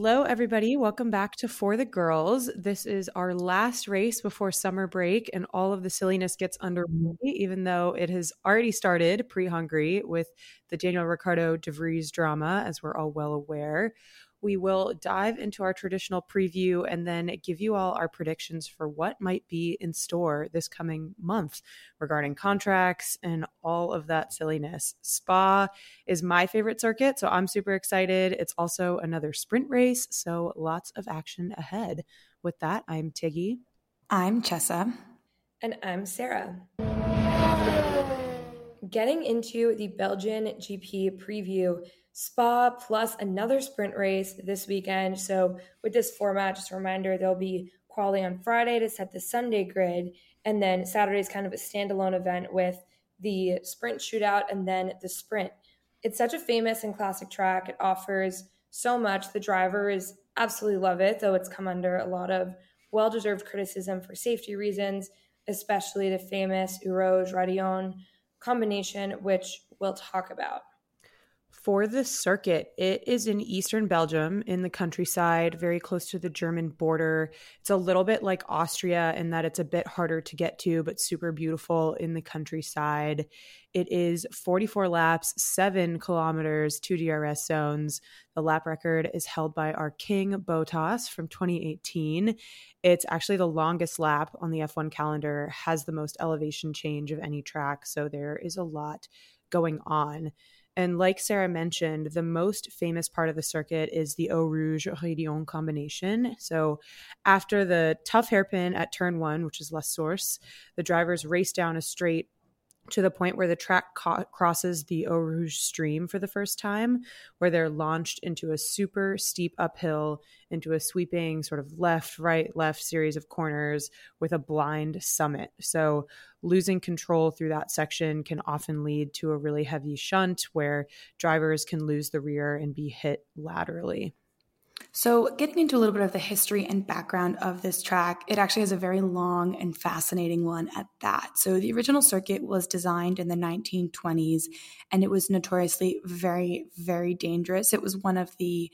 Hello, everybody. Welcome back to For the Girls. This is our last race before summer break, and all of the silliness gets underway, mm-hmm. even though it has already started pre Hungary with the Daniel Ricciardo DeVries drama, as we're all well aware we will dive into our traditional preview and then give you all our predictions for what might be in store this coming month regarding contracts and all of that silliness. Spa is my favorite circuit, so I'm super excited. It's also another sprint race, so lots of action ahead. With that, I'm Tiggy. I'm Chessa. And I'm Sarah. Getting into the Belgian GP preview, Spa plus another sprint race this weekend. So, with this format, just a reminder, there'll be quali on Friday to set the Sunday grid, and then Saturday is kind of a standalone event with the sprint shootout and then the sprint. It's such a famous and classic track. It offers so much. The drivers absolutely love it, though it's come under a lot of well deserved criticism for safety reasons, especially the famous Eau Rouge Raidillon combination, which we'll talk about for the circuit, it is in eastern Belgium in the countryside, very close to the German border. It's a little bit like Austria in that it's a bit harder to get to, but super beautiful in the countryside. It is 44 laps, seven kilometers, two DRS zones. The lap record is held by our king Bottas from 2018. It's actually the longest lap on the F1 calendar, has the most elevation change of any track. So there is a lot going on. And like Sarah mentioned, the most famous part of the circuit is the Eau Rouge Raidillon combination. So after the tough hairpin at turn one, which is La Source, the drivers race down a straight to the point where the track co- crosses the Eau Rouge stream for the first time, where they're launched into a super steep uphill, into a sweeping sort of left, right, left series of corners with a blind summit. So, losing control through that section can often lead to a really heavy shunt where drivers can lose the rear and be hit laterally. So, getting into a little bit of the history and background of this track, it actually has a very long and fascinating one at that. So, the original circuit was designed in the 1920s and it was notoriously very, very dangerous. It was one of the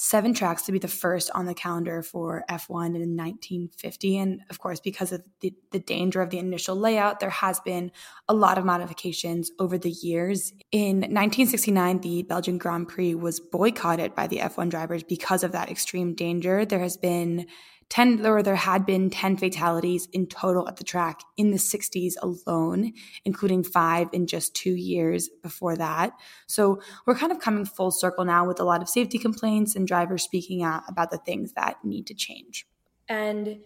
seven tracks to be the first on the calendar for F1 in 1950. And of course, because of the, the danger of the initial layout, there has been a lot of modifications over the years. In 1969, the Belgian Grand Prix was boycotted by the F1 drivers because of that extreme danger. There has been 10 or there had been 10 fatalities in total at the track in the 60s alone including five in just two years before that. So we're kind of coming full circle now with a lot of safety complaints and drivers speaking out about the things that need to change. And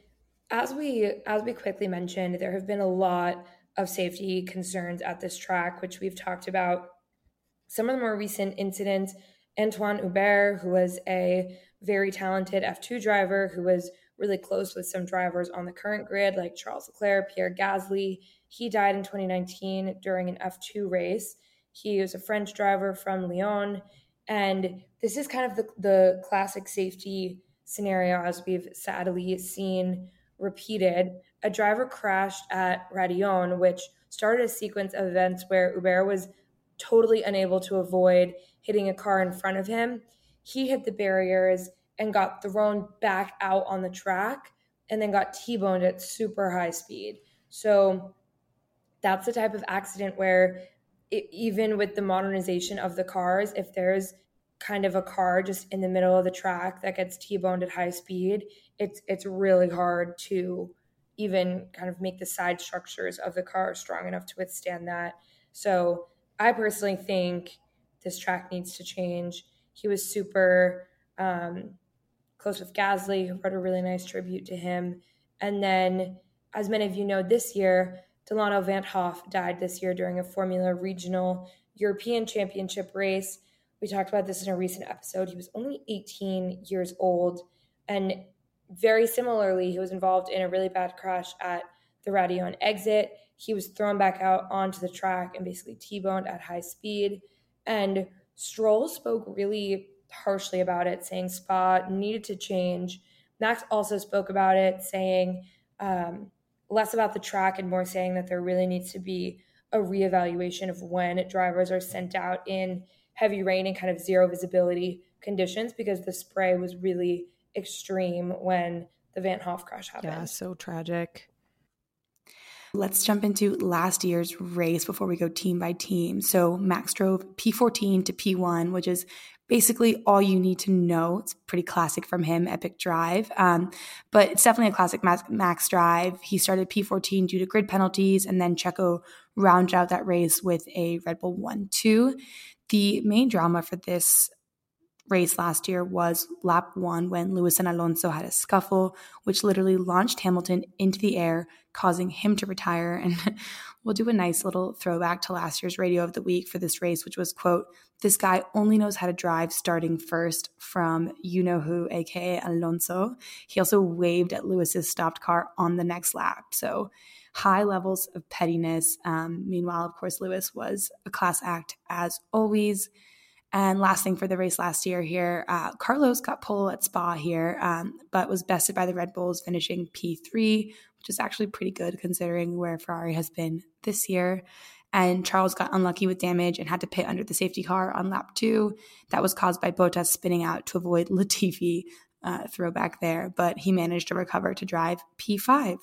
as we as we quickly mentioned there have been a lot of safety concerns at this track which we've talked about. Some of the more recent incidents anthoine hubert who was a very talented f2 driver who was really close with some drivers on the current grid, like Charles Leclerc, Pierre Gasly. He died in 2019 during an F2 race. He was a French driver from Lyon. And this is kind of the, the classic safety scenario as we've sadly seen repeated. A driver crashed at Raidillon, which started a sequence of events where Hubert was totally unable to avoid hitting a car in front of him. He hit the barriers and got thrown back out on the track and then got T-boned at super high speed. So that's the type of accident where it, even with the modernization of the cars, if there's kind of a car just in the middle of the track that gets T-boned at high speed, it's it's really hard to even kind of make the side structures of the car strong enough to withstand that. So I personally think this track needs to change. He was super um, close with Gasly, who wrote a really nice tribute to him. And then, as many of you know, this year, Dilano Van Hoff died this year during a Formula Regional European Championship race. We talked about this in a recent episode. He was only 18 years old. And very similarly, he was involved in a really bad crash at the Raidillon exit. He was thrown back out onto the track and basically T boned at high speed. And Stroll spoke really harshly about it, saying Spa needed to change. Max also spoke about it, saying um, less about the track and more saying that there really needs to be a reevaluation of when drivers are sent out in heavy rain and kind of zero visibility conditions because the spray was really extreme when the Van Hoff crash happened. Yeah, so tragic. Let's jump into last year's race before we go team by team. So Max drove P14 to P1, which is basically all you need to know. It's pretty classic from him, epic drive. Um, but it's definitely a classic Max, Max drive. He started P14 due to grid penalties, and then Checo rounded out that race with a Red Bull 1 2. The main drama for this race last year was lap one when Lewis and Alonso had a scuffle, which literally launched Hamilton into the air, causing him to retire. And we'll do a nice little throwback to last year's radio of the week for this race, which was, quote, this guy only knows how to drive starting first from you know who, aka Alonso. He also waved at Lewis's stopped car on the next lap. So high levels of pettiness. Um, meanwhile, of course, Lewis was a class act as always. And last thing for the race last year here, uh, Carlos got pole at Spa here, um, but was bested by the Red Bulls, finishing P3, which is actually pretty good considering where Ferrari has been this year. And Charles got unlucky with damage and had to pit under the safety car on lap two. That was caused by Bottas spinning out to avoid Latifi uh, throwback there, but he managed to recover to drive P5.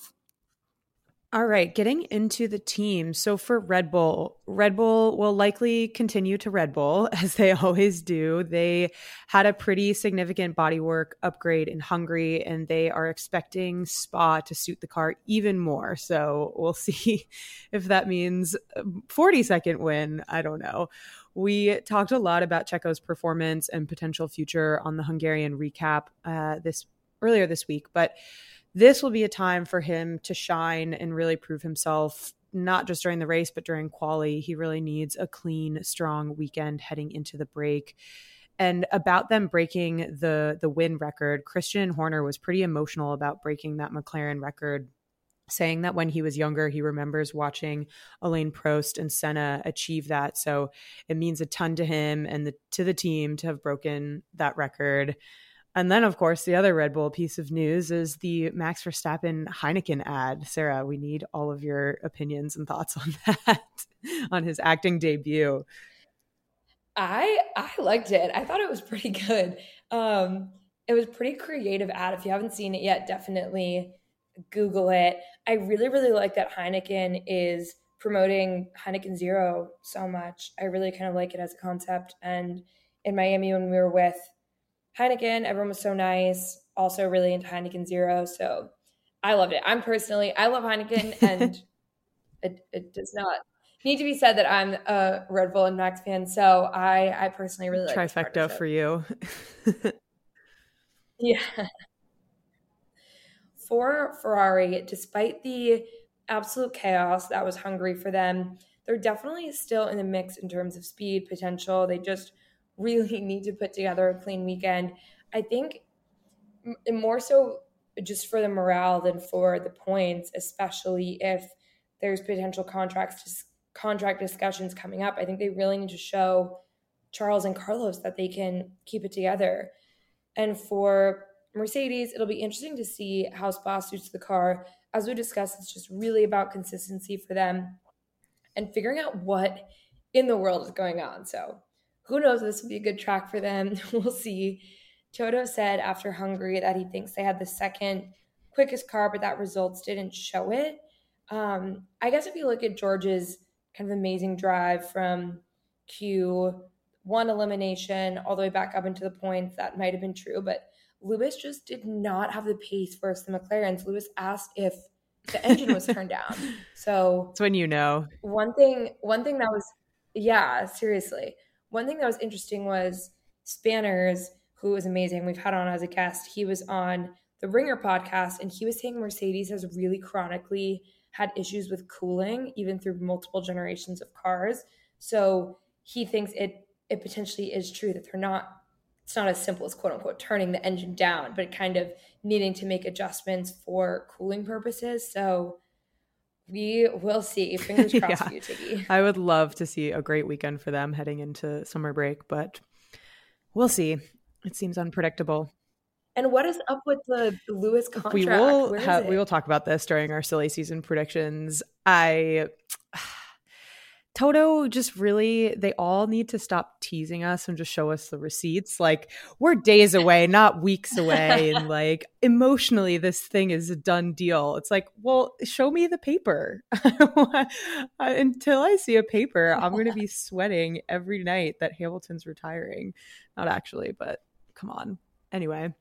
All right, getting into the team. So for Red Bull, Red Bull will likely continue to Red Bull as they always do. They had a pretty significant bodywork upgrade in Hungary and they are expecting Spa to suit the car even more. So we'll see if that means 40 second win. I don't know. We talked a lot about Checo's performance and potential future on the Hungarian recap uh, this earlier this week, but this will be a time for him to shine and really prove himself not just during the race but during quali. He really needs a clean strong weekend heading into the break. And about them breaking the the win record christian horner was pretty emotional about breaking that mclaren record saying that when he was younger he remembers watching alain prost and senna achieve that. So it means a ton to him and the, to the team to have broken that record and then, of course, the other Red Bull piece of news is the Max Verstappen Heineken ad. Sarah, we need all of your opinions and thoughts on that, on his acting debut. I I liked it. I thought it was pretty good. Um, it was pretty creative ad. If you haven't seen it yet, definitely Google it. I really really like that Heineken is promoting Heineken Zero so much. I really kind of like it as a concept. And in Miami, when we were with Heineken, everyone was so nice. Also, really into Heineken Zero. So I loved it. I'm personally, I love Heineken, and it, it does not need to be said that I'm a Red Bull and Max fan. So I, I personally really like trifecta for you. yeah. For Ferrari, despite the absolute chaos that was Hungary for them, they're definitely still in the mix in terms of speed potential. They just really need to put together a clean weekend. I think more so just for the morale than for the points, especially if there's potential contracts contract discussions coming up. I think they really need to show Charles and Carlos that they can keep it together. And for Mercedes, it'll be interesting to see how Spa suits the car. As we discussed, it's just really about consistency for them and figuring out what in the world is going on. So who knows? This will be a good track for them. we'll see. Toto said after Hungary that he thinks they had the second quickest car, but that results didn't show it. Um, I guess if you look at George's kind of amazing drive from Q one elimination all the way back up into the points, that might have been true, but Lewis just did not have the pace versus the McLarens. Lewis asked if the engine was turned down. So it's when you know. One thing, one thing that was, yeah, seriously one thing that was interesting was Spanners, who was amazing. We've had on as a guest. He was on the Ringer podcast, and he was saying Mercedes has really chronically had issues with cooling, even through multiple generations of cars. So he thinks it it potentially is true that they're not. It's not as simple as quote unquote turning the engine down, but kind of needing to make adjustments for cooling purposes. So we will see. Fingers crossed yeah. for you, Tiggy. I would love to see a great weekend for them heading into summer break, but we'll see. It seems unpredictable. And what is up with the Lewis contract? We will have, we will talk about this during our silly season predictions. I Toto just really, they all need to stop teasing us and just show us the receipts. Like, we're days away, not weeks away. and like, emotionally, this thing is a done deal. It's like, well, show me the paper. Until I see a paper, I'm going to be sweating every night that Hamilton's retiring. Not actually, but come on. Anyway.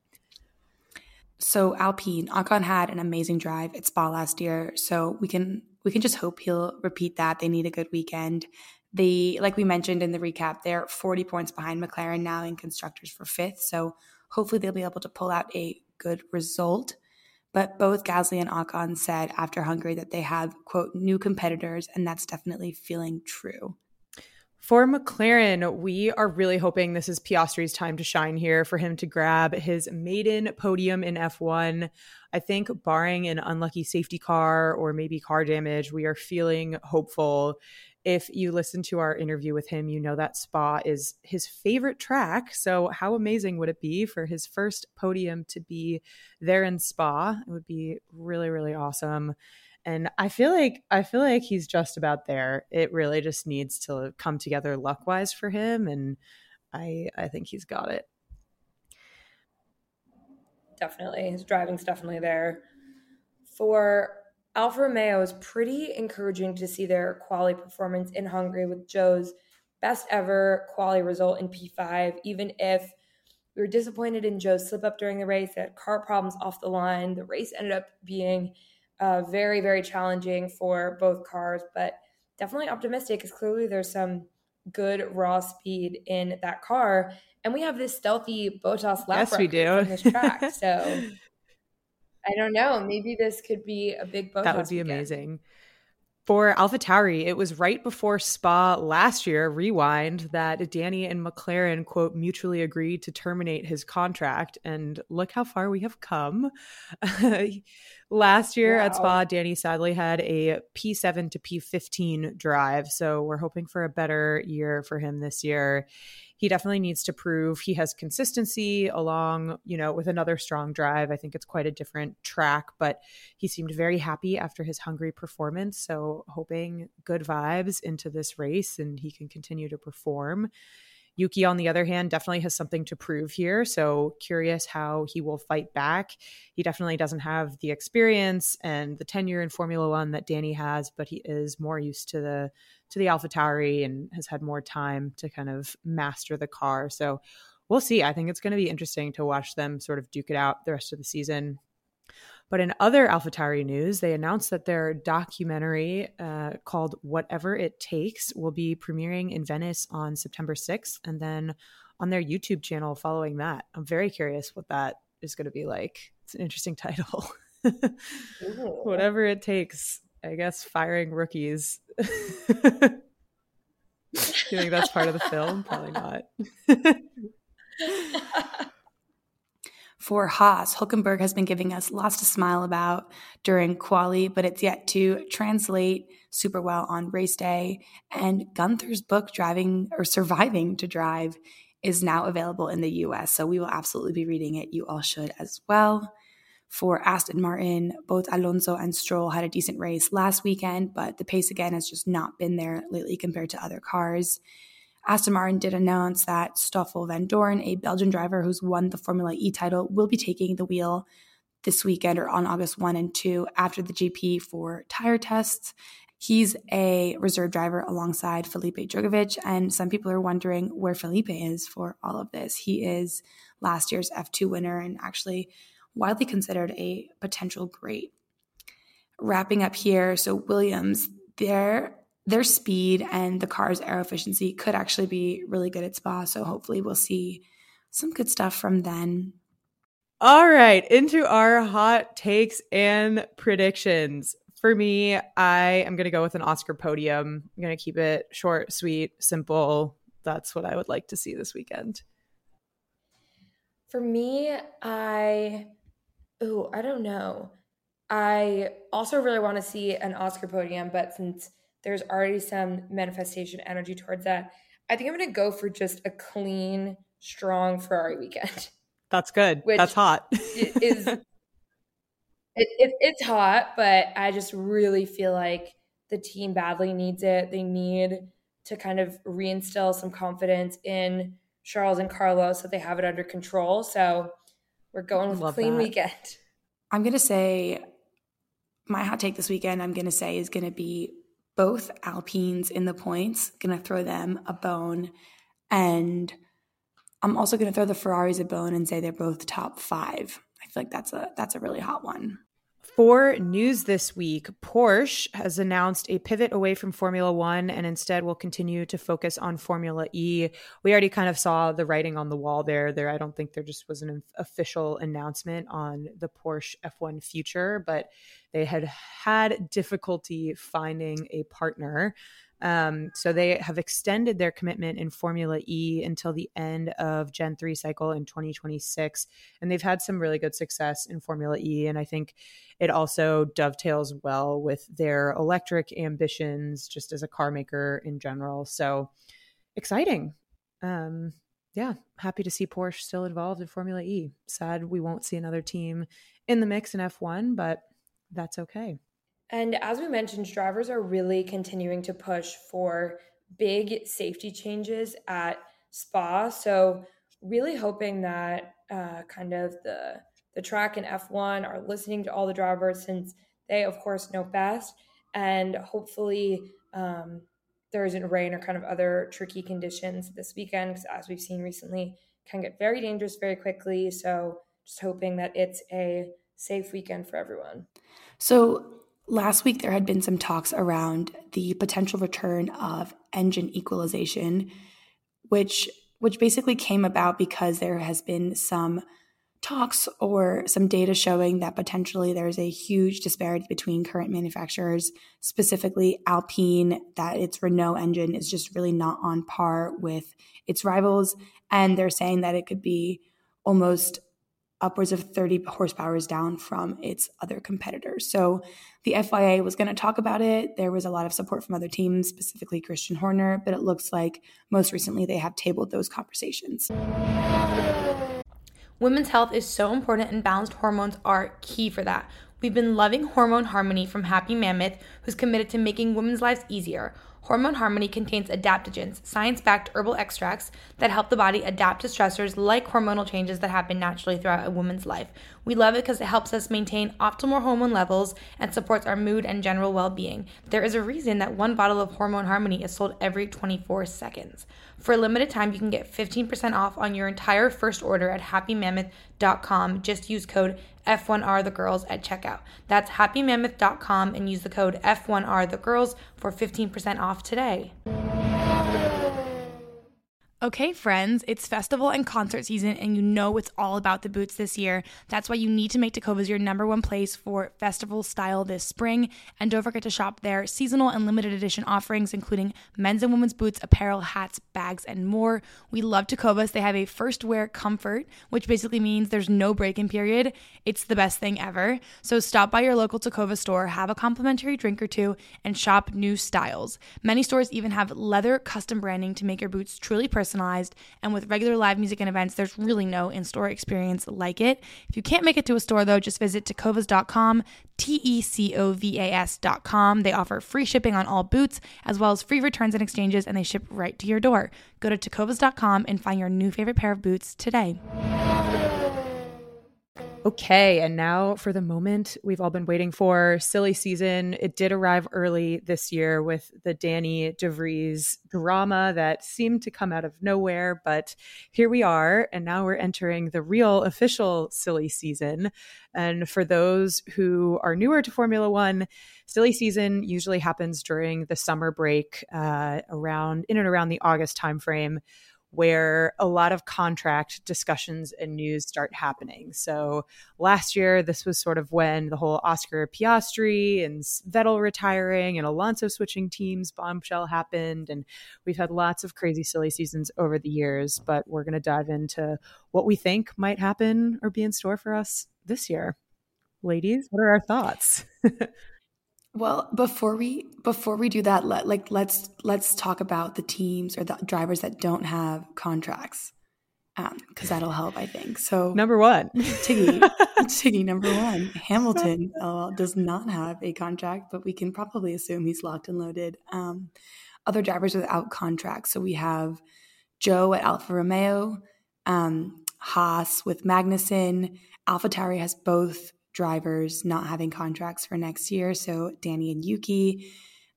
So Alpine, Ocon had an amazing drive at Spa last year, so we can we can just hope he'll repeat that. They need a good weekend. They, like we mentioned in the recap, they're 40 points behind McLaren now in constructors for fifth. So hopefully they'll be able to pull out a good result. But both Gasly and Ocon said after Hungary that they have, quote, new competitors, and that's definitely feeling true. For McLaren, we are really hoping this is Piastri's time to shine here for him to grab his maiden podium in F1. I think, barring an unlucky safety car or maybe car damage, we are feeling hopeful. If you listen to our interview with him, you know that Spa is his favorite track. So, how amazing would it be for his first podium to be there in Spa? It would be really, really awesome and i feel like i feel like he's just about there it really just needs to come together luck wise for him and i i think he's got it definitely his driving's definitely there for alfa romeo is pretty encouraging to see their quali performance in hungary with Zhou's best ever quali result in p5 even if we were disappointed in Zhou's slip up during the race they had car problems off the line the race ended up being uh, very, very challenging for both cars, but definitely optimistic because clearly there's some good raw speed in that car. And we have this stealthy Bottas lap yes, we do. on this track. So I don't know. Maybe this could be a big Bottas. That would be weekend. amazing for AlphaTauri, it was right before Spa last year, rewind, that Danny and McLaren, quote, mutually agreed to terminate his contract. And look how far we have come. last year wow. at Spa, Danny sadly had a P7 to P15 drive. So we're hoping for a better year for him this year he definitely needs to prove he has consistency along, you know, with another strong drive. I think it's quite a different track, but he seemed very happy after his Hungary performance. So hoping good vibes into this race and he can continue to perform. Yuki, on the other hand, definitely has something to prove here. So curious how he will fight back. He definitely doesn't have the experience and the tenure in Formula One that Danny has, but he is more used to the to the AlphaTauri and has had more time to kind of master the car. So we'll see. I think it's going to be interesting to watch them sort of duke it out the rest of the season. But in other AlphaTauri news, they announced that their documentary uh, called Whatever It Takes will be premiering in Venice on September 6th and then on their YouTube channel following that. I'm very curious what that is going to be like. It's an interesting title. Whatever It Takes. I guess firing rookies. you think that's part of the film? Probably not. For Haas, Hulkenberg has been giving us lots to smile about during quali, but it's yet to translate super well on race day. And Gunther's book, Driving or Surviving to Drive, is now available in the US. So we will absolutely be reading it. You all should as well for Aston Martin. Both Alonso and Stroll had a decent race last weekend, but the pace again has just not been there lately compared to other cars. Aston Martin did announce that Stoffel Vandoorne, a Belgian driver who's won the Formula E title, will be taking the wheel this weekend or on August 1 and 2 after the GP for tire tests. He's a reserve driver alongside Felipe Drugovich, and some people are wondering where Felipe is for all of this. He is last year's F2 winner and actually widely considered a potential great. Wrapping up here, so Williams, their their speed and the car's aero efficiency could actually be really good at Spa. So hopefully we'll see some good stuff from then. All right, into our hot takes and predictions. For me, I am going to go with an Oscar podium. I'm going to keep it short, sweet, simple. That's what I would like to see this weekend. For me, I Oh, I don't know. I also really want to see an Oscar podium, but since there's already some manifestation energy towards that, I think I'm going to go for just a clean, strong Ferrari weekend. That's good. That's hot. is it, it, it's hot, but I just really feel like the team badly needs it. They need to kind of reinstill some confidence in Charles and Carlos that they have it under control. So we're going with Love clean that. weekend. I'm going to say my hot take this weekend, I'm going to say, is going to be both Alpines in the points, going to throw them a bone. And I'm also going to throw the Ferraris a bone and say they're both top five. I feel like that's a that's a really hot one. For news this week, Porsche has announced a pivot away from Formula One and instead will continue to focus on Formula E. We already kind of saw the writing on the wall there. There, I don't think there just was an official announcement on the Porsche F1 future, but they had had difficulty finding a partner. Um, so they have extended their commitment in Formula E until the end of Gen 3 cycle in 2026. And they've had some really good success in Formula E. And I think it also dovetails well with their electric ambitions just as a car maker in general. So exciting. Um, yeah, happy to see Porsche still involved in Formula E. Sad we won't see another team in the mix in F1, but that's okay. And as we mentioned, drivers are really continuing to push for big safety changes at Spa. So, really hoping that uh, kind of the the track and F1 are listening to all the drivers since they, of course, know best. And hopefully, um, there isn't rain or kind of other tricky conditions this weekend, because as we've seen recently, can get very dangerous very quickly. So, just hoping that it's a safe weekend for everyone. So, Last week, there had been some talks around the potential return of engine equalization, which which basically came about because there has been some talks or some data showing that potentially there's a huge disparity between current manufacturers, specifically Alpine, that its Renault engine is just really not on par with its rivals. And they're saying that it could be almost upwards of 30 horsepower down from its other competitors. So the FIA was going to talk about it. There was a lot of support from other teams, specifically Christian Horner, but it looks like most recently they have tabled those conversations. Women's health is so important, and balanced hormones are key for that. We've been loving Hormone Harmony from Happy Mammoth, who's committed to making women's lives easier. Hormone Harmony contains adaptogens, science backed herbal extracts that help the body adapt to stressors like hormonal changes that happen naturally throughout a woman's life. We love it because it helps us maintain optimal hormone levels and supports our mood and general well being. There is a reason that one bottle of Hormone Harmony is sold every 24 seconds. For a limited time, you can get 15% off on your entire first order at happymammoth.com. Just use code F1RTheGirls at checkout. That's happymammoth.com and use the code F1RTheGirls for 15% off today. Okay, friends, it's festival and concert season, and you know it's all about the boots this year. That's why you need to make Tecovas your number one place for festival style this spring. And don't forget to shop their seasonal and limited edition offerings, including men's and women's boots, apparel, hats, bags, and more. We love Tecovas. They have a first wear comfort, which basically means there's no break in period. It's the best thing ever. So stop by your local Tecova store, have a complimentary drink or two, and shop new styles. Many stores even have leather custom branding to make your boots truly personal personalized. And with regular live music and events, there's really no in store experience like it. If you can't make it to a store, though, just visit tecovas.com, T E C O V A S.com. They offer free shipping on all boots, as well as free returns and exchanges, and they ship right to your door. Go to tecovas.com and find your new favorite pair of boots today. Okay, and now for the moment we've all been waiting for. Silly season. It did arrive early this year with the Danny DeVries drama that seemed to come out of nowhere, but here we are, and now we're entering the real official silly season. And for those who are newer to Formula One, silly season usually happens during the summer break, uh, around in and around the August timeframe where a lot of contract discussions and news start happening. So last year, this was sort of when the whole Oscar Piastri and Vettel retiring and Alonso switching teams bombshell happened. And we've had lots of crazy, silly seasons over the years, but we're going to dive into what we think might happen or be in store for us this year. Ladies, what are our thoughts? Well, before we before we do that, let like let's let's talk about the teams or the drivers that don't have contracts. because um, that'll help, I think. So number one, Tiggy, Tiggy, number one, Hamilton uh, does not have a contract, but we can probably assume he's locked and loaded. Um, other drivers without contracts, so we have Zhou at Alfa Romeo, um, Haas with Magnussen. AlphaTauri has both drivers not having contracts for next year, so Danny and Yuki.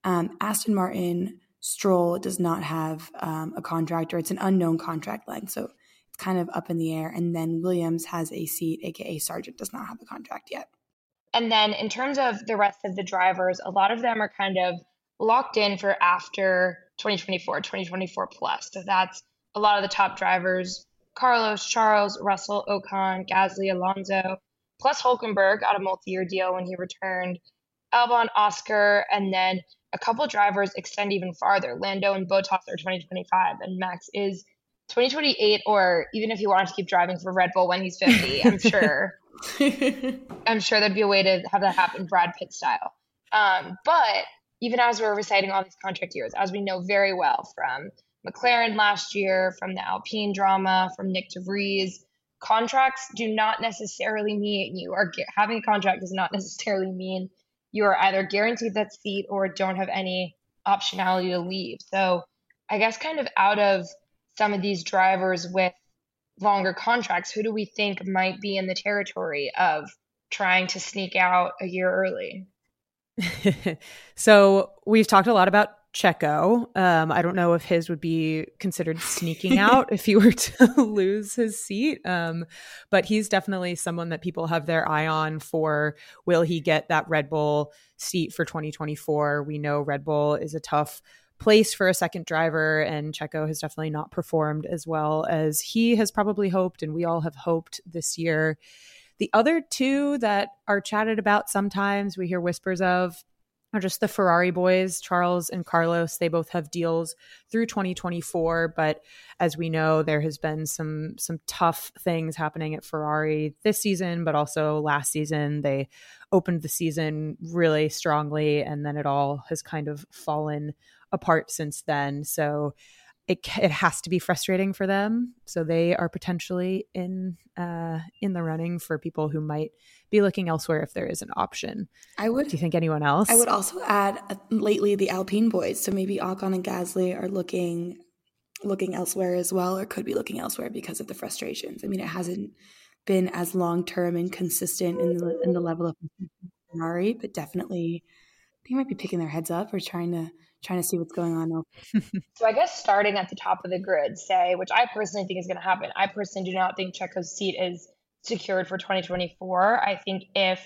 Um, Aston Martin, Stroll does not have um, a contract, or it's an unknown contract length, so it's kind of up in the air. And then Williams has a seat, aka Sargent does not have a contract yet. And then in terms of the rest of the drivers, a lot of them are kind of locked in for after 2024, 2024 plus. So that's a lot of the top drivers Carlos, Charles, Russell, Ocon, Gasly, Alonso, plus Hulkenberg got a multi year deal when he returned, Albon, Oscar, and then a couple drivers extend even farther. Lando and Bottas are 2025, and Max is 2028, or even if he wanted to keep driving for Red Bull when he's 50, I'm sure. I'm sure there'd be a way to have that happen Brad Pitt style. Um, but even as we're reciting all these contract years, as we know very well from McLaren last year, from the Alpine drama, from Nyck de Vries, contracts do not necessarily mean you are having a contract does not necessarily mean you are either guaranteed that seat or don't have any optionality to leave. So I guess kind of out of some of these drivers with longer contracts, who do we think might be in the territory of trying to sneak out a year early? so we've talked a lot about Checo. Um, I don't know if his would be considered sneaking out if he were to lose his seat. Um, but he's definitely someone that people have their eye on for will he get that Red Bull seat for 2024? We know Red Bull is a tough place for a second driver, and Checo has definitely not performed as well as he has probably hoped, and we all have hoped this year. The other two that are chatted about sometimes, we hear whispers of, are just the Ferrari boys, Charles and Carlos. They both have deals through 2024, but as we know, there has been some some tough things happening at Ferrari this season, but also last season. They opened the season really strongly, and then it all has kind of fallen apart since then. So it it has to be frustrating for them. So they are potentially in uh, in the running for people who might be looking elsewhere if there is an option. I would. Do you think anyone else? I would also add uh, lately the Alpine boys. So maybe Ocon and Gasly are looking looking elsewhere as well, or could be looking elsewhere because of the frustrations. I mean, it hasn't been as long term and consistent in the in the level of Ferrari, but definitely they might be picking their heads up or trying to trying to see what's going on. Though. So I guess starting at the top of the grid, say, which I personally think is going to happen. I personally do not think Checo's seat is secured for 2024. I think if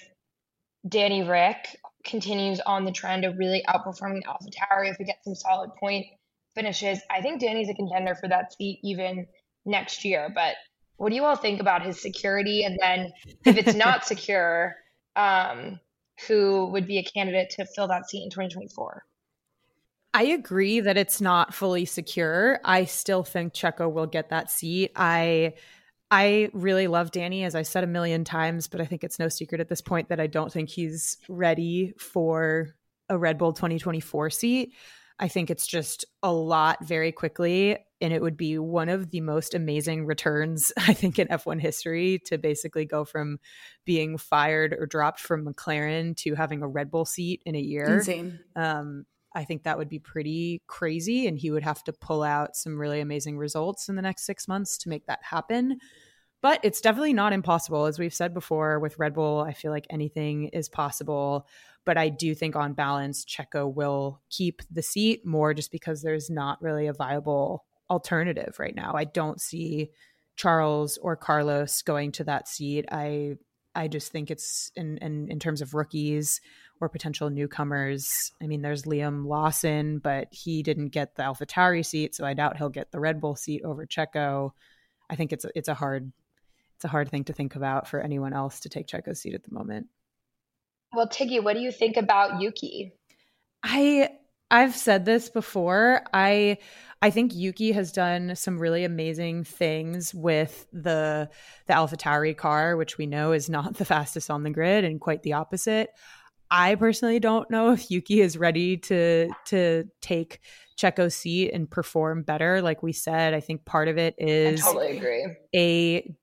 Danny Ric continues on the trend of really outperforming AlphaTauri, if we get some solid point finishes, I think Danny's a contender for that seat even next year. But what do you all think about his security? And then if it's not secure, um, who would be a candidate to fill that seat in 2024? I agree that it's not fully secure. I still think Checo will get that seat. I I really love Danny, as I said a million times, but I think it's no secret at this point that I don't think he's ready for a Red Bull 2024 seat. I think it's just a lot very quickly. And it would be one of the most amazing returns, I think, in F1 history to basically go from being fired or dropped from McLaren to having a Red Bull seat in a year. Insane. Um, I think that would be pretty crazy. And he would have to pull out some really amazing results in the next six months to make that happen. But it's definitely not impossible. As we've said before with Red Bull, I feel like anything is possible. But I do think on balance, Checo will keep the seat more just because there's not really a viable alternative right now. I don't see Charles or Carlos going to that seat. I I just think it's in, in in terms of rookies or potential newcomers. I mean, there's Liam Lawson, but he didn't get the AlphaTauri seat, so I doubt he'll get the Red Bull seat over Checo. I think it's a, it's a hard it's a hard thing to think about for anyone else to take Checo's seat at the moment. Well, Tiggy, what do you think about Yuki? I I've said this before. I I think Yuki has done some really amazing things with the the AlphaTauri car, which we know is not the fastest on the grid and quite the opposite. I personally don't know if Yuki is ready to to take Checo's seat and perform better. Like we said, I think part of it is I totally agree. A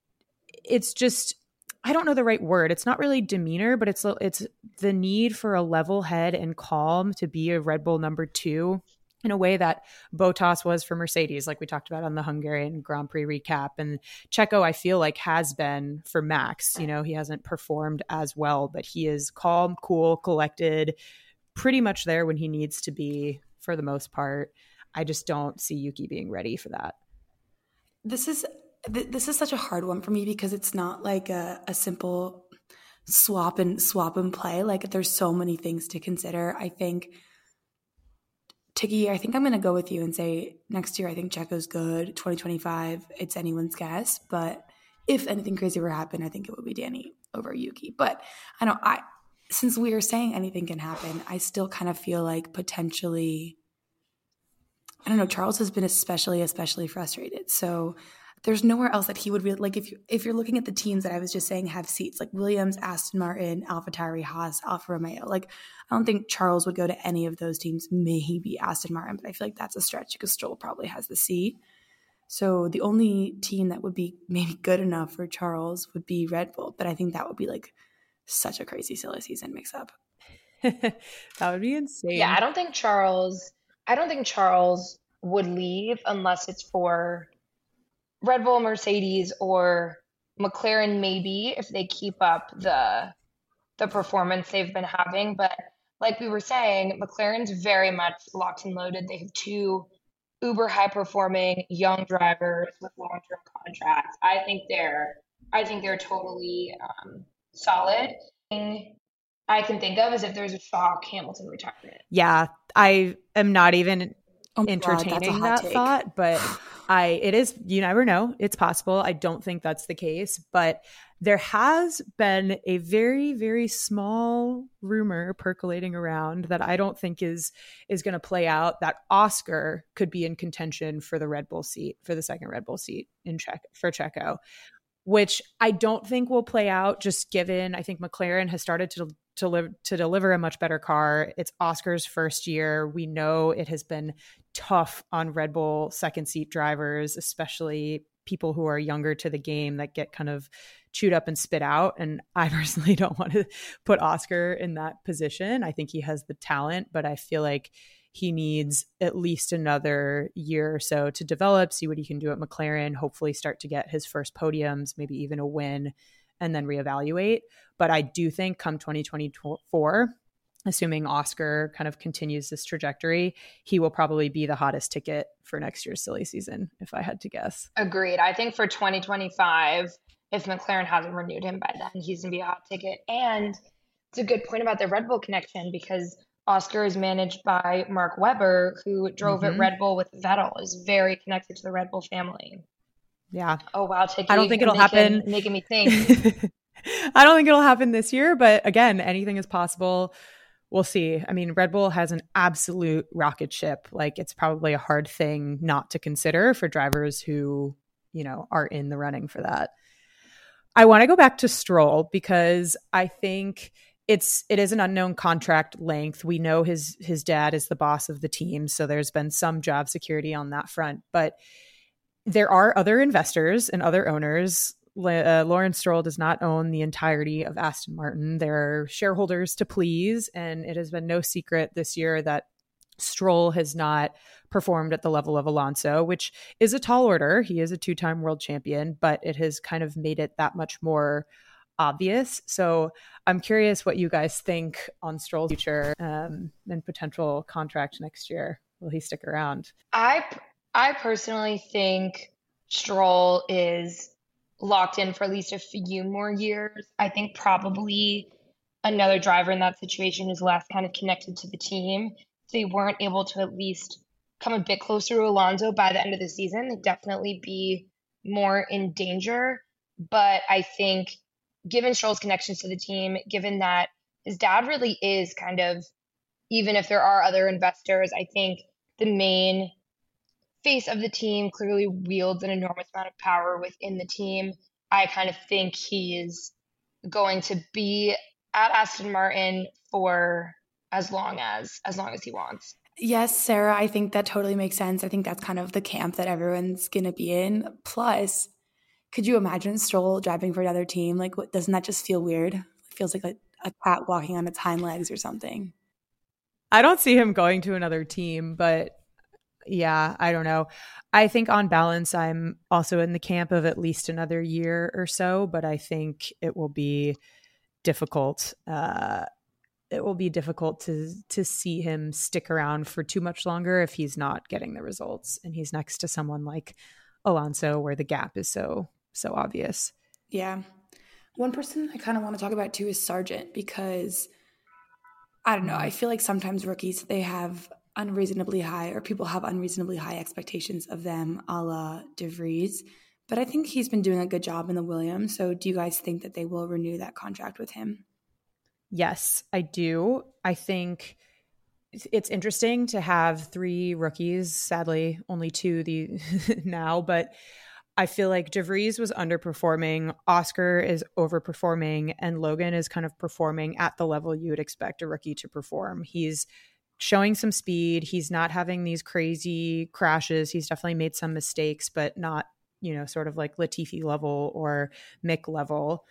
it's just I don't know the right word. It's not really demeanor, but it's it's the need for a level head and calm to be a Red Bull number 2 in a way that Bottas was for Mercedes, like we talked about on the Hungarian Grand Prix recap. And Checo, I feel like, has been for Max. You know, he hasn't performed as well, but he is calm, cool, collected, pretty much there when he needs to be for the most part. I just don't see Yuki being ready for that. This is this is such a hard one for me because it's not like a, a simple swap and swap and play. Like there's so many things to consider. I think Tiggy, I think I'm going to go with you and say next year I think Checo's good. 2025, it's anyone's guess, but if anything crazy were to happen, I think it would be Danny over Yuki. But I don't. I since we are saying anything can happen, I still kind of feel like potentially. I don't know. Charles has been especially, especially frustrated. So there's nowhere else that he would really like if you if you're looking at the teams that I was just saying have seats like Williams, Aston Martin, AlphaTauri, Haas, Alfa Romeo. Like I don't think Charles would go to any of those teams. Maybe Aston Martin, but I feel like that's a stretch because Stroll probably has the seat. So the only team that would be maybe good enough for Charles would be Red Bull, but I think that would be like such a crazy silly season mix up. that would be insane. Yeah, I don't think Charles I don't think Charles would leave unless it's for Red Bull, Mercedes, or McLaren maybe if they keep up the the performance they've been having. But like we were saying, McLaren's very much locked and loaded. They have two uber high performing young drivers with long term contracts. I think they're I think they're totally um, solid. I can think of is if there's a shock Hamilton retirement. Yeah, I am not even oh entertaining God, that take. thought, but I it is you never know. It's possible. I don't think that's the case, but there has been a very very small rumor percolating around that I don't think is is going to play out that Oscar could be in contention for the Red Bull seat for the second Red Bull seat in Check for Checo which I don't think will play out just given I think McLaren has started to to live to deliver a much better car. It's Oscar's first year. We know it has been tough on Red Bull second seat drivers, especially people who are younger to the game that get kind of chewed up and spit out. And I personally don't want to put Oscar in that position. I think he has the talent, but I feel like he needs at least another year or so to develop, see what he can do at McLaren, hopefully start to get his first podiums, maybe even a win, and then reevaluate. But I do think come 2024, assuming Oscar kind of continues this trajectory, he will probably be the hottest ticket for next year's silly season, if I had to guess. Agreed. I think for 2025, if McLaren hasn't renewed him by then, he's going to be a hot ticket. And it's a good point about the Red Bull connection because Oscar is managed by Mark Webber, who drove mm-hmm. at Red Bull with Vettel, is very connected to the Red Bull family. Yeah. Oh wow, Tiggy, I don't think it'll making, happen. Making me think. I don't think it'll happen this year, but again, anything is possible. We'll see. I mean, Red Bull has an absolute rocket ship. Like it's probably a hard thing not to consider for drivers who, you know, are in the running for that. I want to go back to Stroll because I think it's it is an unknown contract length. We know his his dad is the boss of the team, so there's been some job security on that front. But there are other investors and other owners. Uh, Lawrence Stroll does not own the entirety of Aston Martin. There are shareholders to please, and it has been no secret this year that Stroll has not performed at the level of Alonso, which is a tall order. He is a two time world champion, but it has kind of made it that much more obvious. So I'm curious what you guys think on Stroll's future um, and potential contract next year. Will he stick around? I I personally think Stroll is locked in for at least a few more years. I think probably another driver in that situation is less kind of connected to the team. They weren't able to at least come a bit closer to Alonso by the end of the season. They'd definitely be more in danger. But I think given Stroll's connections to the team, given that his dad really is kind of, even if there are other investors, I think the main face of the team clearly wields an enormous amount of power within the team. I kind of think he is going to be at Aston Martin for as long as as long as he wants. Yes, Sarah, I think that totally makes sense. I think that's kind of the camp that everyone's going to be in. Plus, could you imagine Stroll driving for another team? Like, what, doesn't that just feel weird? It feels like a, a cat walking on its hind legs or something. I don't see him going to another team, but yeah, I don't know. I think on balance, I'm also in the camp of at least another year or so, but I think it will be difficult. Uh, it will be difficult to to see him stick around for too much longer if he's not getting the results and he's next to someone like Alonso where the gap is so so obvious. Yeah. One person I kind of want to talk about too is Sargeant because I don't know, I feel like sometimes rookies they have unreasonably high or people have unreasonably high expectations of them a la De Vries. But I think he's been doing a good job in the Williams. So do you guys think that they will renew that contract with him? Yes, I do. I think it's interesting to have three rookies. Sadly, only two the now, but I feel like De Vries was underperforming, Oscar is overperforming, and Logan is kind of performing at the level you would expect a rookie to perform. He's showing some speed. He's not having these crazy crashes. He's definitely made some mistakes, but not, you know, sort of like Latifi level or Mick level.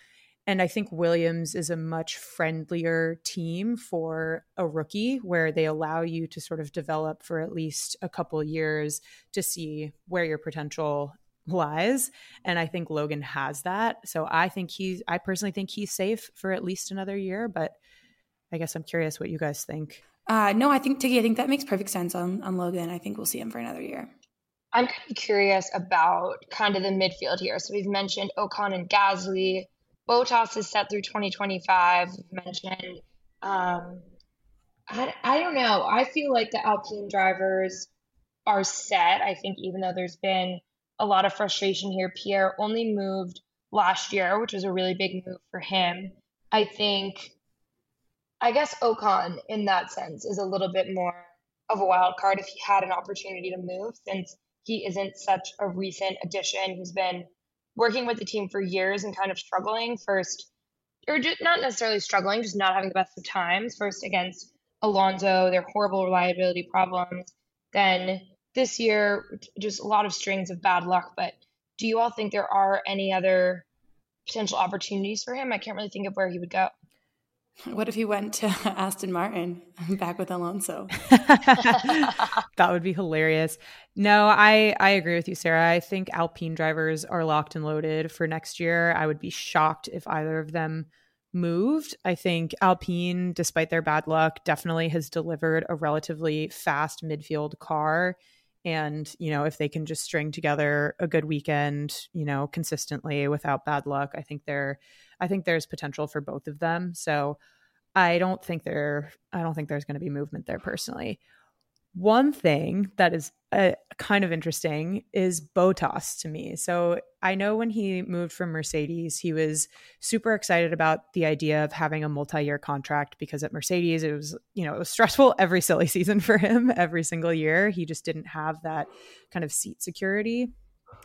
And I think Williams is a much friendlier team for a rookie where they allow you to sort of develop for at least a couple years to see where your potential lies. And I think Logan has that. So I think he's, I personally think he's safe for at least another year. But I guess I'm curious what you guys think. Uh, no, I think, Tiggy, I think that makes perfect sense on, on Logan. I think we'll see him for another year. I'm kind of curious about kind of the midfield here. So we've mentioned Ocon and Gasly. Bottas is set through 2025. Mentioned. Um, I, I don't know. I feel like the Alpine drivers are set. I think even though there's been a lot of frustration here, Pierre only moved last year, which was a really big move for him. I think, I guess Ocon in that sense is a little bit more of a wild card if he had an opportunity to move since he isn't such a recent addition. He's been working with the team for years and kind of struggling first, or just not necessarily struggling, just not having the best of times. First against Alonso, their horrible reliability problems. Then this year, just a lot of strings of bad luck. But do you all think there are any other potential opportunities for him? I can't really think of where he would go. What if he went to Aston Martin back with Alonso? that would be hilarious. No, I I agree with you, Sarah. I think Alpine drivers are locked and loaded for next year. I would be shocked if either of them moved. I think Alpine, despite their bad luck, definitely has delivered a relatively fast midfield car. And, you know, if they can just string together a good weekend, you know, consistently without bad luck, I think they're I think there's potential for both of them. So I don't think there I don't think there's going to be movement there personally. One thing that is uh, kind of interesting is Bottas to me. So I know when he moved from Mercedes, he was super excited about the idea of having a multi-year contract because at Mercedes it was, you know, it was stressful every silly season for him every single year. He just didn't have that kind of seat security.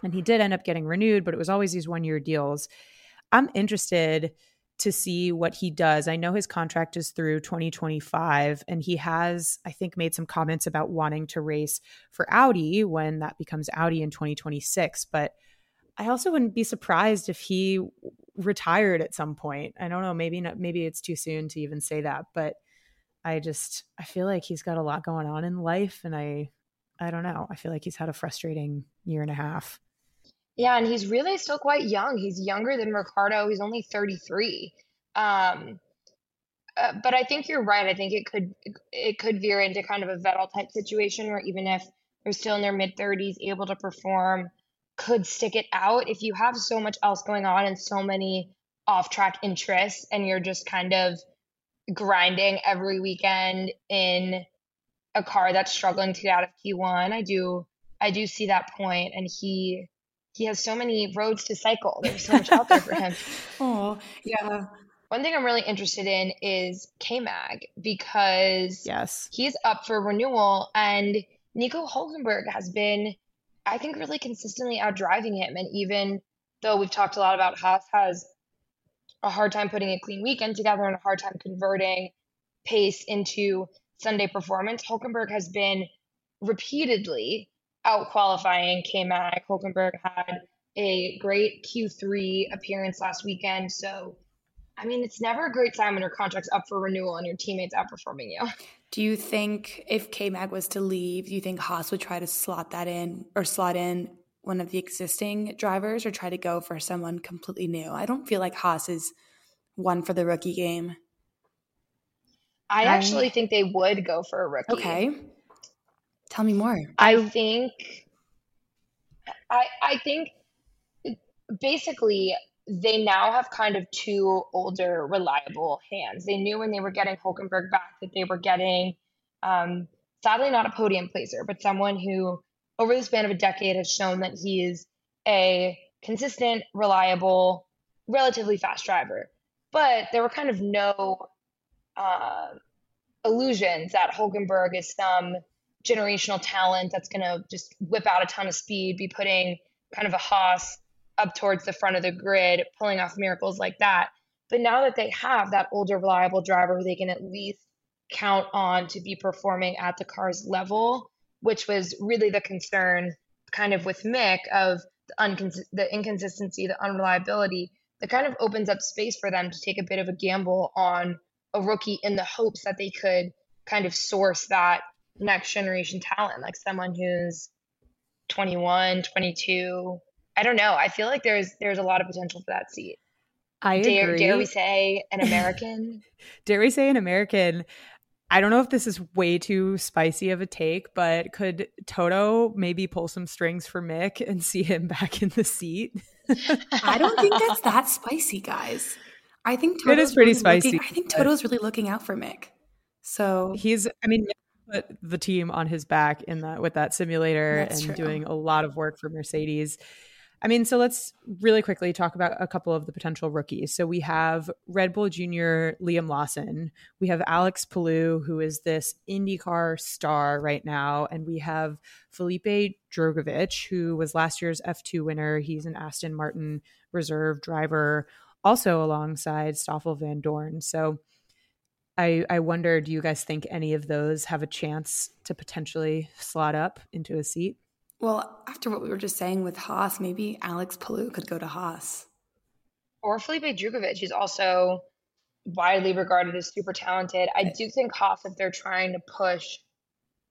And he did end up getting renewed, but it was always these one-year deals. I'm interested to see what he does. I know his contract is through 2025, and he has, I think, made some comments about wanting to race for Audi when that becomes Audi in 2026. But I also wouldn't be surprised if he retired at some point. I don't know, maybe not, maybe it's too soon to even say that, but I just I feel like he's got a lot going on in life, and I I don't know. I feel like he's had a frustrating year and a half. Yeah, and he's really still quite young. He's younger than Ricciardo. He's only 33. Um, uh, but I think you're right. I think it could it could veer into kind of a Vettel type situation where even if they're still in their mid 30s, able to perform, could stick it out. If you have so much else going on and so many off track interests, and you're just kind of grinding every weekend in a car that's struggling to get out of Q1, I do I do see that point, and he he has so many roads to cycle. There's so much out there for him. Oh, yeah. One thing I'm really interested in is K Mag because yes, he's up for renewal, and Nico Hulkenberg has been, I think, really consistently out driving him. And even though we've talked a lot about Haas has a hard time putting a clean weekend together and a hard time converting pace into Sunday performance. Hulkenberg has been repeatedly out qualifying K Mag. Hulkenberg had a great Q3 appearance last weekend. So, I mean, it's never a great time when your contract's up for renewal and your teammates outperforming you. Do you think if K Mag was to leave, do you think Haas would try to slot that in or slot in one of the existing drivers or try to go for someone completely new? I don't feel like Haas is one for the rookie game. I actually think they would go for a rookie. Okay. Tell me more. I think I I think basically they now have kind of two older reliable hands. They knew when they were getting Hulkenberg back that they were getting um, sadly not a podium placer, but someone who over the span of a decade has shown that he is a consistent, reliable, relatively fast driver. But there were kind of no uh, illusions that Hulkenberg is some generational talent that's going to just whip out a ton of speed, be putting kind of a Haas up towards the front of the grid, pulling off miracles like that. But now that they have that older, reliable driver who they can at least count on to be performing at the car's level, which was really the concern kind of with Mick of the, uncons- the inconsistency, the unreliability, that kind of opens up space for them to take a bit of a gamble on a rookie in the hopes that they could kind of source that next generation talent, like someone who's 21, 22. I don't know. I feel like there's there's a lot of potential for that seat. I dare, agree. dare we say an American? dare we say an American? I don't know if this is way too spicy of a take, but could Toto maybe pull some strings for Mick and see him back in the seat? I don't think that's that spicy, guys. I think Toto's it is pretty really spicy. Looking, I think Toto's really looking out for Mick. So he's, I mean, put the team on his back in that with that simulator That's and true. doing a lot of work for Mercedes. I mean, so let's really quickly talk about a couple of the potential rookies. So we have Red Bull Junior Liam Lawson. We have Alex Palou, who is this IndyCar star right now. And we have Felipe Drugovich, who was last year's F2 winner. He's an Aston Martin reserve driver, also alongside Stoffel Vandoorne. So I, I wonder, do you guys think any of those have a chance to potentially slot up into a seat? Well, after what we were just saying with Haas, maybe Alex Palou could go to Haas. Or Felipe Drugovich, who's also widely regarded as super talented. I do think Haas, if they're trying to push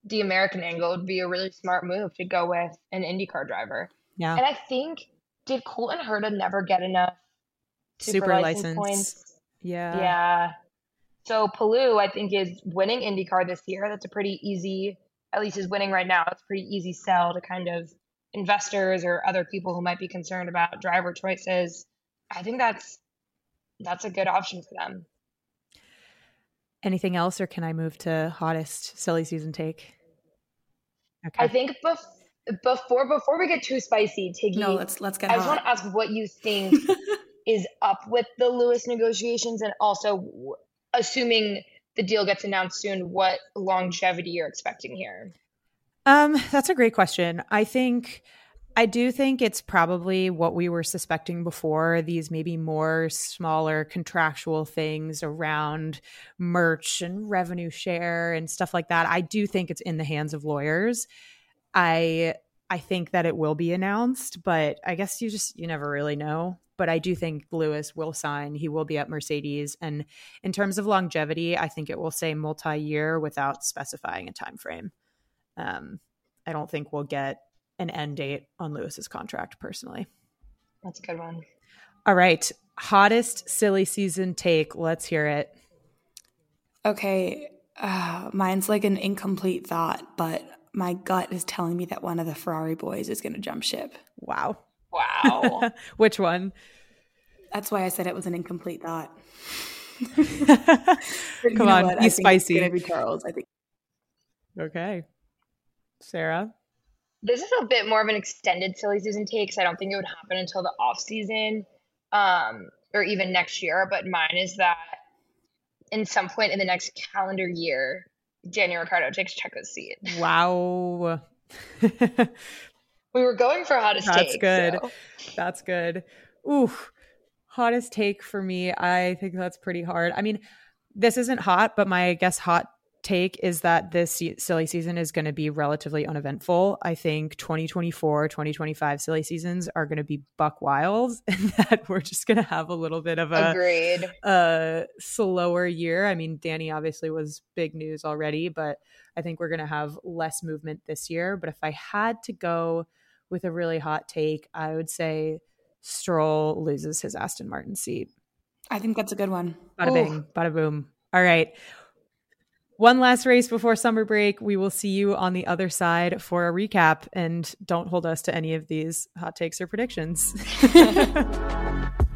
the American angle, would be a really smart move to go with an IndyCar driver. Yeah. And I think, did Colton Herta never get enough super, Super license, license. points? Yeah. Yeah. So Palou, I think, is winning IndyCar this year. That's a pretty easy, at least is winning right now. It's a pretty easy sell to kind of investors or other people who might be concerned about driver choices. I think that's that's a good option for them. Anything else, or can I move to hottest silly season take? Okay. I think bef- before before we get too spicy, Tiggy, No, let's let's get I just want to ask what you think is up with the Lewis negotiations, and also w- assuming the deal gets announced soon, what longevity you're expecting here. Um, that's a great question. I think I do think it's probably what we were suspecting before, these maybe more smaller contractual things around merch and revenue share and stuff like that. I do think it's in the hands of lawyers. I I think that it will be announced, but I guess you just you never really know. But I do think Lewis will sign. He will be at Mercedes and in terms of longevity, I think it will say multi-year without specifying a time frame. Um, I don't think we'll get an end date on Lewis's contract personally. That's a good one. All right. Hottest silly season take. Let's hear it. Okay, uh, mine's like an incomplete thought, but my gut is telling me that one of the Ferrari boys is going to jump ship. Wow. Wow. Which one? That's why I said it was an incomplete thought. Come on, be spicy. It's going to be Charles. I think. Okay. Sarah? this is a bit more of an extended silly season take, so I don't think it would happen until the off season, um, or even next year. But mine is that in some point in the next calendar year, Daniel Ricciardo takes Checo's seat. Wow. We were going for hottest That's take. good. so- That's good. Ooh. hottest take for me, I think that's pretty hard. I mean, this isn't hot, but my guess hot take is that this silly season is going to be relatively uneventful. I think 2024, 2025 silly seasons are going to be buck wild and that we're just going to have a little bit of a, Agreed. a slower year. I mean, Danny obviously was big news already, but I think we're going to have less movement this year. But if I had to go with a really hot take, I would say Stroll loses his Aston Martin seat. I think that's a good one. Bada bing, bada boom. All right. One last race before summer break. We will see you on the other side for a recap. And don't hold us to any of these hot takes or predictions.